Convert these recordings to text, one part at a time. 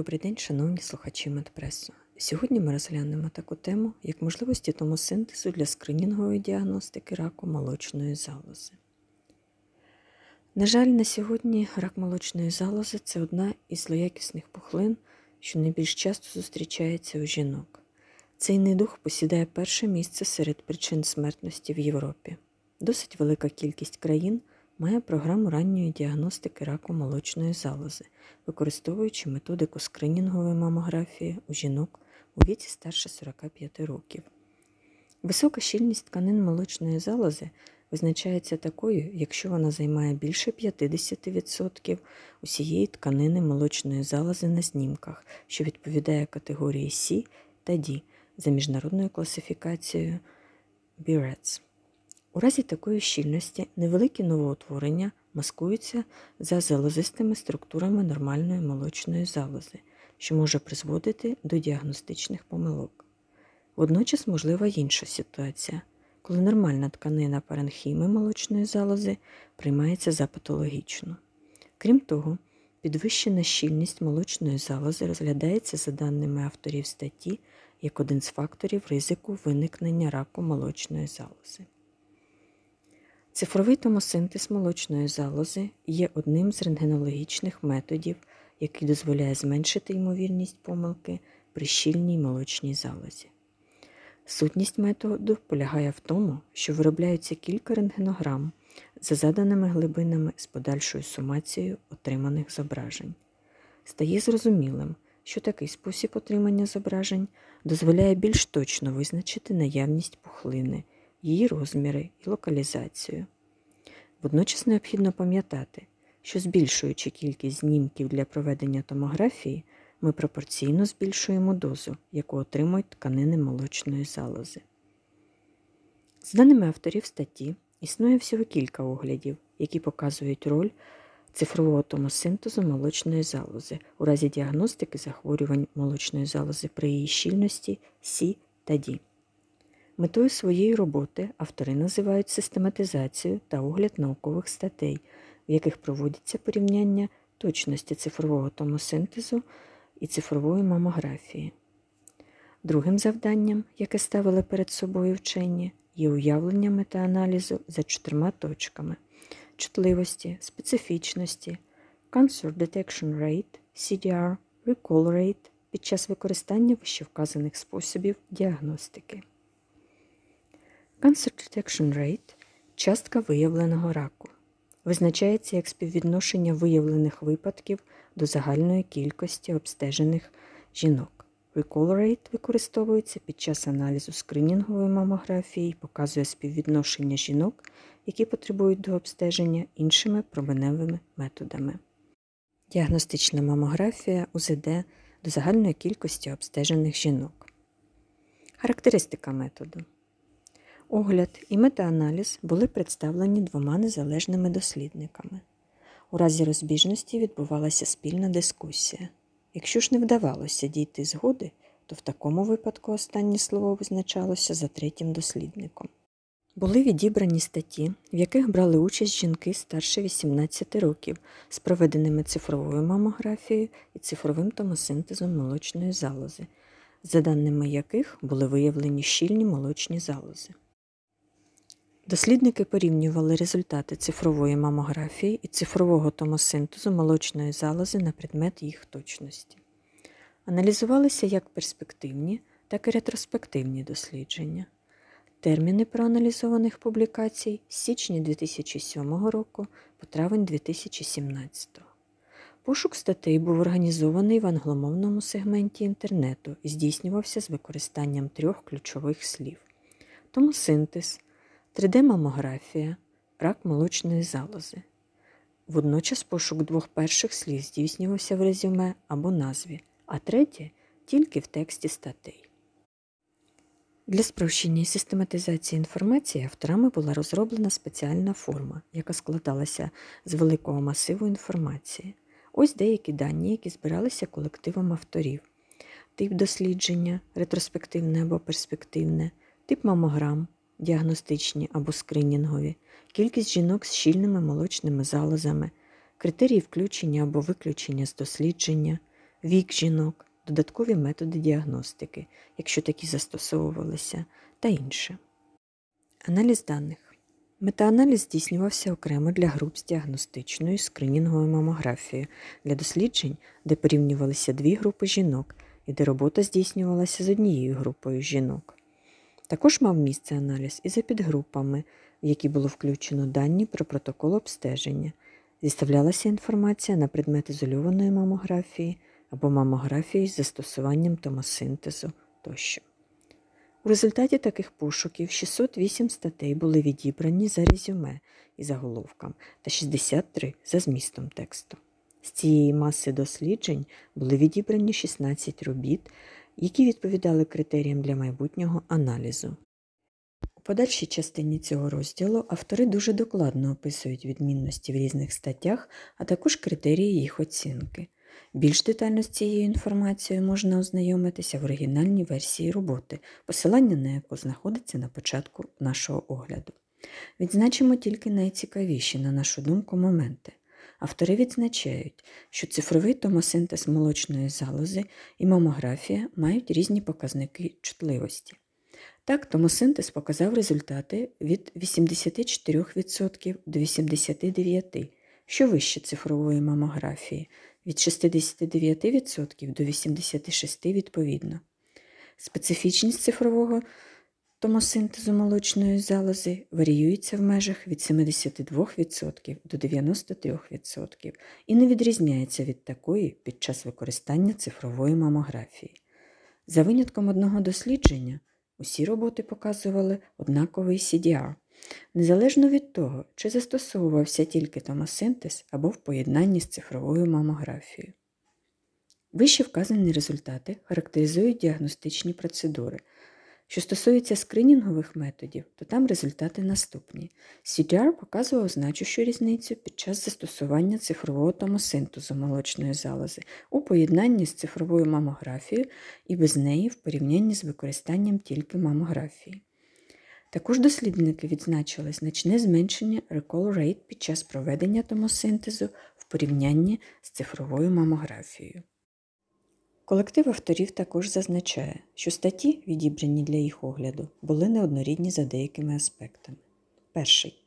Добрий день, шановні слухачі Медпресу. Сьогодні ми розглянемо таку тему, як можливості томосинтезу для скринінгової діагностики раку молочної залози. На жаль, на сьогодні рак молочної залози це одна із злоякісних пухлин, що найбільш часто зустрічається у жінок. Цей недух посідає перше місце серед причин смертності в Європі. Досить велика кількість країн має програму ранньої діагностики раку молочної залози, використовуючи методику скринінгової мамографії у жінок у віці старше 45 років. Висока щільність тканин молочної залози визначається такою, якщо вона займає більше 50% усієї тканини молочної залози на знімках, що відповідає категорії C та D за міжнародною класифікацією BRATS. У разі такої щільності невеликі новоутворення маскуються за залозистими структурами нормальної молочної залози, що може призводити до діагностичних помилок. Водночас можлива інша ситуація, коли нормальна тканина паренхіми молочної залози приймається за патологічну. Крім того, підвищена щільність молочної залози розглядається за даними авторів статті як один з факторів ризику виникнення раку молочної залози. Цифровий томосинтез молочної залози є одним з рентгенологічних методів, який дозволяє зменшити ймовірність помилки при щільній молочній залозі. Сутність методу полягає в тому, що виробляються кілька рентгенограм за заданими глибинами з подальшою сумацією отриманих зображень. Стає зрозумілим, що такий спосіб отримання зображень дозволяє більш точно визначити наявність пухлини її розміри і локалізацію. Водночас необхідно пам'ятати, що збільшуючи кількість знімків для проведення томографії, ми пропорційно збільшуємо дозу, яку отримують тканини молочної залози. З даними авторів статті, існує всього кілька оглядів, які показують роль цифрового томосинтезу молочної залози у разі діагностики захворювань молочної залози при її щільності С та Д. Метою своєї роботи автори називають систематизацію та огляд наукових статей, в яких проводяться порівняння точності цифрового томосинтезу і цифрової мамографії. Другим завданням, яке ставили перед собою вчені, є уявлення метааналізу за чотирма точками чутливості, специфічності, Cancer Detection Rate, CDR, Recall Rate під час використання вищевказаних способів діагностики. Cancer Detection Rate частка виявленого раку. Визначається як співвідношення виявлених випадків до загальної кількості обстежених жінок. Recall Rate використовується під час аналізу скринінгової мамографії і показує співвідношення жінок, які потребують до обстеження іншими променевими методами. Діагностична мамографія УЗД до загальної кількості обстежених жінок. Характеристика методу. Огляд і метааналіз були представлені двома незалежними дослідниками. У разі розбіжності відбувалася спільна дискусія. Якщо ж не вдавалося дійти згоди, то в такому випадку останнє слово визначалося за третім дослідником. Були відібрані статті, в яких брали участь жінки старше 18 років з проведеними цифровою мамографією і цифровим томосинтезом молочної залози, за даними яких були виявлені щільні молочні залози. Дослідники порівнювали результати цифрової мамографії і цифрового томосинтезу молочної залози на предмет їх точності. Аналізувалися як перспективні, так і ретроспективні дослідження. Терміни проаналізованих публікацій з січня 2007 року по травень 2017. Пошук статей був організований в англомовному сегменті інтернету і здійснювався з використанням трьох ключових слів: томосинтез, 3D-мамографія, рак молочної залози. Водночас пошук двох перших слів здійснювався в резюме або назві, а третє тільки в тексті статей. Для спрощення і систематизації інформації авторами була розроблена спеціальна форма, яка складалася з великого масиву інформації. Ось деякі дані, які збиралися колективом авторів: тип дослідження, ретроспективне або перспективне, тип мамограм, діагностичні або скринінгові, кількість жінок з щільними молочними залозами, критерії включення або виключення з дослідження, вік жінок, додаткові методи діагностики, якщо такі застосовувалися, та інше. Аналіз даних. Метааналіз здійснювався окремо для груп з діагностичною скринінговою мамографією для досліджень, де порівнювалися дві групи жінок і де робота здійснювалася з однією групою жінок. Також мав місце аналіз і за підгрупами, в які було включено дані про протокол обстеження, зіставлялася інформація на предмет ізольованої мамографії або мамографії з застосуванням томосинтезу тощо. У результаті таких пошуків 608 статей були відібрані за резюме і заголовком та 63 за змістом тексту. З цієї маси досліджень були відібрані 16 робіт, які відповідали критеріям для майбутнього аналізу. У подальшій частині цього розділу автори дуже докладно описують відмінності в різних статтях, а також критерії їх оцінки. Більш детально з цією інформацією можна ознайомитися в оригінальній версії роботи, посилання на яку знаходиться на початку нашого огляду. Відзначимо тільки найцікавіші, на нашу думку, моменти. Автори відзначають, що цифровий томосинтез молочної залози і мамографія мають різні показники чутливості. Так, томосинтез показав результати від 84% до 89%, що вище цифрової мамографії від 69% до 86% відповідно. Специфічність цифрового томосинтезу молочної залози варіюється в межах від 72% до 93% і не відрізняється від такої під час використання цифрової мамографії. За винятком одного дослідження, усі роботи показували однаковий CDR, незалежно від того, чи застосовувався тільки томосинтез або в поєднанні з цифровою мамографією. Вище вказані результати характеризують діагностичні процедури. Що стосується скринінгових методів, то там результати наступні. CDR показував значущу різницю під час застосування цифрового томосинтезу молочної залози у поєднанні з цифровою мамографією і без неї в порівнянні з використанням тільки мамографії. Також дослідники відзначили значне зменшення recall rate під час проведення томосинтезу в порівнянні з цифровою мамографією. Колектив авторів також зазначає, що статті, відібрані для їх огляду, були неоднорідні за деякими аспектами. Перший.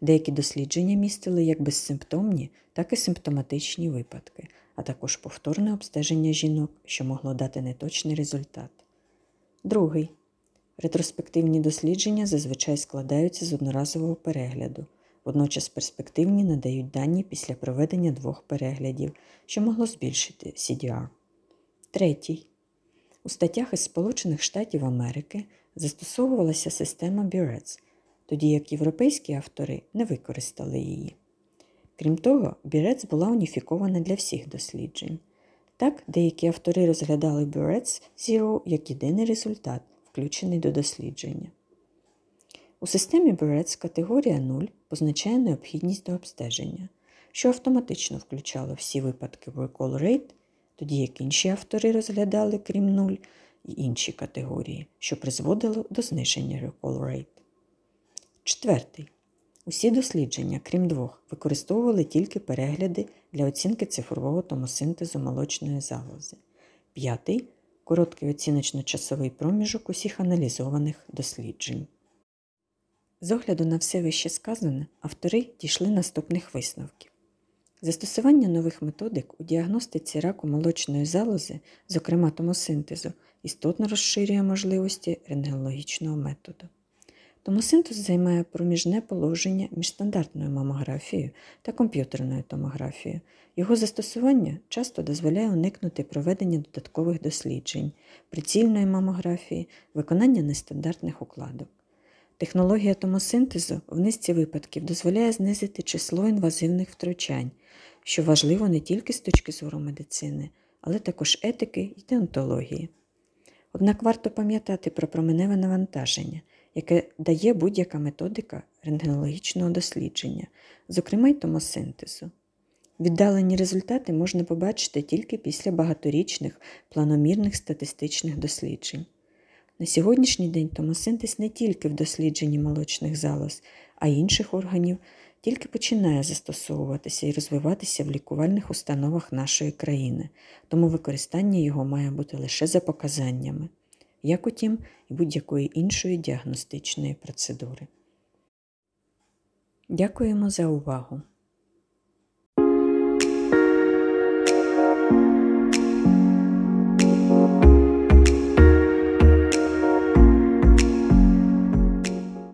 Деякі дослідження містили як безсимптомні, так і симптоматичні випадки, а також повторне обстеження жінок, що могло дати неточний результат. Другий. Ретроспективні дослідження зазвичай складаються з одноразового перегляду, водночас перспективні надають дані після проведення двох переглядів, що могло збільшити CDR. Третій. У статтях із Сполучених Штатів Америки застосовувалася система Бірец, тоді як європейські автори не використали її. Крім того, Бірец була уніфікована для всіх досліджень. Так, деякі автори розглядали Бірец Zero як єдиний результат, включений до дослідження. У системі Бірец категорія 0 позначає необхідність до обстеження, що автоматично включало всі випадки recall rate тоді як інші автори розглядали, крім нуль, і інші категорії, що призводило до зниження recall rate. Четвертий. Усі дослідження, крім двох, використовували тільки перегляди для оцінки цифрового томосинтезу молочної залози. П'ятий короткий оціночно-часовий проміжок усіх аналізованих досліджень. З огляду на все вище сказане, автори дійшли наступних висновків. Застосування нових методик у діагностиці раку молочної залози, зокрема томосинтезу, істотно розширює можливості рентгенологічного методу. Томосинтез займає проміжне положення між стандартною мамографією та комп'ютерною томографією. Його застосування часто дозволяє уникнути проведення додаткових досліджень, прицільної мамографії, виконання нестандартних укладок. Технологія томосинтезу в низці випадків дозволяє знизити число інвазивних втручань, що важливо не тільки з точки зору медицини, але також етики і деонтології. Однак варто пам'ятати про променеве навантаження, яке дає будь-яка методика рентгенологічного дослідження, зокрема й томосинтезу. Віддалені результати можна побачити тільки після багаторічних планомірних статистичних досліджень. На сьогоднішній день томосинтез не тільки в дослідженні молочних залоз, а й інших органів тільки починає застосовуватися і розвиватися в лікувальних установах нашої країни, тому використання його має бути лише за показаннями, як утім і будь-якої іншої діагностичної процедури. Дякуємо за увагу!